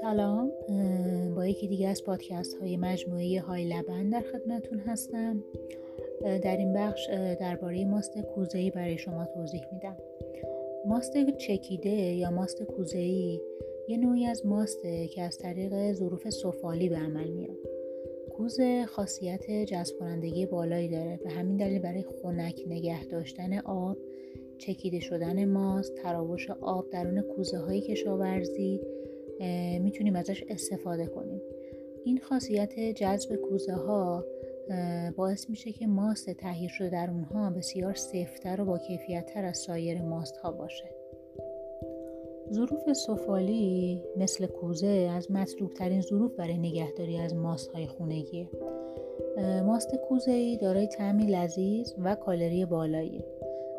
سلام با یکی دیگه از پادکست های مجموعه های لبن در خدمتون هستم. در این بخش درباره ماست کوزه‌ای برای شما توضیح میدم. ماست چکیده یا ماست کوزه‌ای یه نوعی از ماسته که از طریق ظروف سفالی به عمل میاد. کوزه خاصیت جذب کنندگی بالایی داره به همین دلیل برای خنک نگه داشتن آب چکیده شدن ماست تراوش آب درون کوزه های کشاورزی می‌تونیم ازش استفاده کنیم. این خاصیت جذب کوزه ها باعث میشه که ماست تهیه شده در اونها بسیار سفتر و با کیفیتتر از سایر ماست ها باشه. ظروف سفالی مثل کوزه از مطلوب ترین ظروف برای نگهداری از ماست های خونگیه ماست کوزه ای دارای طعمی لذیذ و کالری بالایی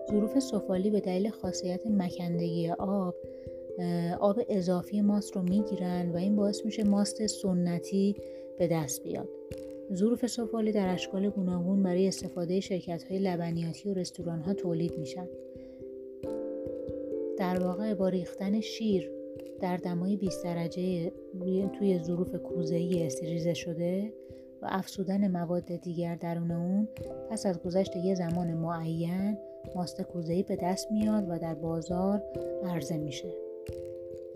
ظروف سفالی به دلیل خاصیت مکندگی آب آب اضافی ماست رو می‌گیرن و این باعث میشه ماست سنتی به دست بیاد. ظروف سفالی در اشکال گوناگون برای استفاده شرکت های لبنیاتی و رستوران ها تولید میشن در واقع با ریختن شیر در دمای 20 درجه توی ظروف کوزه‌ای استریزه شده و افسودن مواد دیگر درون اون پس از گذشت یه زمان معین ماست کوزه‌ای به دست میاد و در بازار عرضه میشه.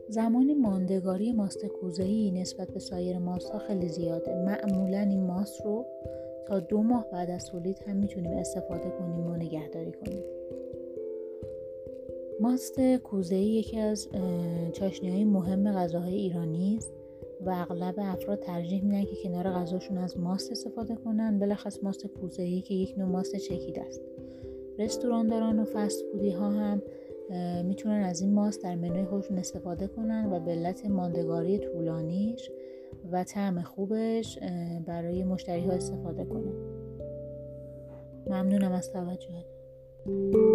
زمان ماندگاری ماست کوزه‌ای نسبت به سایر ماست خیلی زیاده. معمولا این ماست رو تا دو ماه بعد از تولید هم می‌تونیم استفاده کنیم و نگهداری کنیم. ماست کوزه‌ای یکی از چاشنی های مهم غذاهای ایرانی است. و اغلب افراد ترجیح میدن که کنار غذاشون از ماست استفاده کنن. بلخص ماست کوزه‌ای که یک نوع ماست چکیده است. رستورانداران و فست فودی ها هم می‌تونن از این ماست در منوی خودشون استفاده کنن و به علت ماندگاری طولانیش و طعم خوبش برای مشتری ها استفاده کنن. ممنونم از توجهتون.